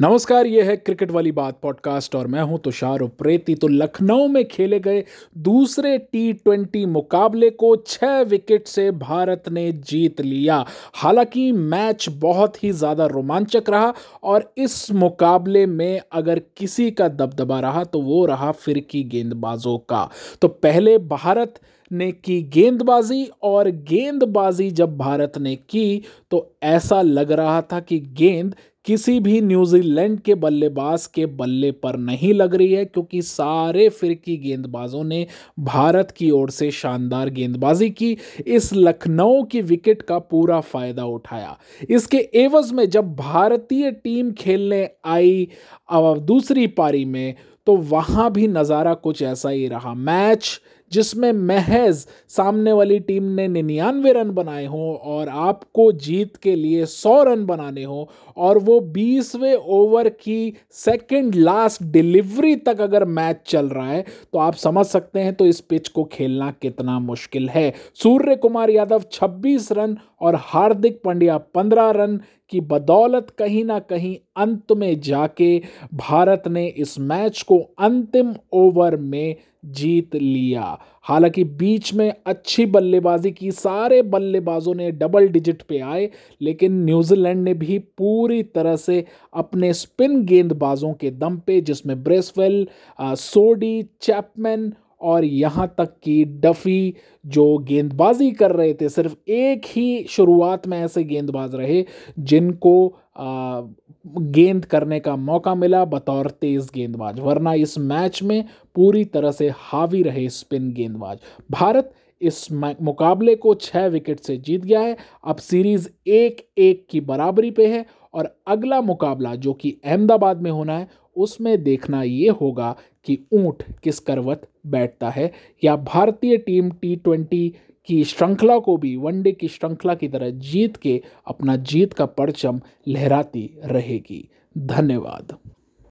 नमस्कार, ये है क्रिकेट वाली बात पॉडकास्ट और मैं हूँ तुषार उप्रेती तो लखनऊ में खेले गए दूसरे टी ट्वेंटी मुकाबले को छह विकेट से भारत ने जीत लिया। हालाँकि मैच बहुत ही ज़्यादा रोमांचक रहा और इस मुकाबले में अगर किसी का दबदबा रहा तो वो रहा फिरकी गेंदबाजों का। तो पहले भारत ने की गेंदबाजी और गेंदबाजी जब भारत ने की तो ऐसा लग रहा था कि गेंद किसी भी न्यूजीलैंड के बल्लेबाज के बल्ले पर नहीं लग रही है, क्योंकि सारे फिरकी गेंदबाजों ने भारत की ओर से शानदार गेंदबाजी की। इस लखनऊ की विकेट का पूरा फ़ायदा उठाया। इसके एवज में जब भारतीय टीम खेलने आई अब दूसरी पारी में तो वहाँ भी नज़ारा कुछ ऐसा ही रहा। मैच जिसमें महज सामने वाली टीम ने निन्यानवे रन बनाए हों और आपको जीत के लिए सौ रन बनाने हों और वो बीसवें ओवर की सेकंड लास्ट डिलीवरी तक अगर मैच चल रहा है तो आप समझ सकते हैं तो इस पिच को खेलना कितना मुश्किल है। सूर्य कुमार यादव 26 रन और हार्दिक पांड्या 15 रन की बदौलत कहीं ना कहीं अंत में जाके भारत ने इस मैच को अंतिम ओवर में जीत लिया। हालाँकि बीच में अच्छी बल्लेबाजी की, सारे बल्लेबाजों ने डबल डिजिट पे आए, लेकिन न्यूजीलैंड ने भी पूरी तरह से अपने स्पिन गेंदबाजों के दम पे, जिसमें ब्रेसवेल सोडी, चैपमैन और यहाँ तक कि डफी जो गेंदबाजी कर रहे थे, सिर्फ़ एक ही शुरुआत में ऐसे गेंदबाज रहे जिनको गेंद करने का मौका मिला बतौर तेज गेंदबाज। वरना इस मैच में पूरी तरह से हावी रहे स्पिन गेंदबाज। भारत इस मुकाबले को छः विकेट से जीत गया है। अब सीरीज़ एक एक की बराबरी पे है और अगला मुकाबला जो कि अहमदाबाद में होना है उसमें देखना ये होगा कि ऊँट किस करवत बैठता है। या भारतीय टीम टी ट्वेंटी की श्रृंखला को भी, वनडे की श्रृंखला की तरह जीत के अपना जीत का परचम लहराती रहेगी। धन्यवाद।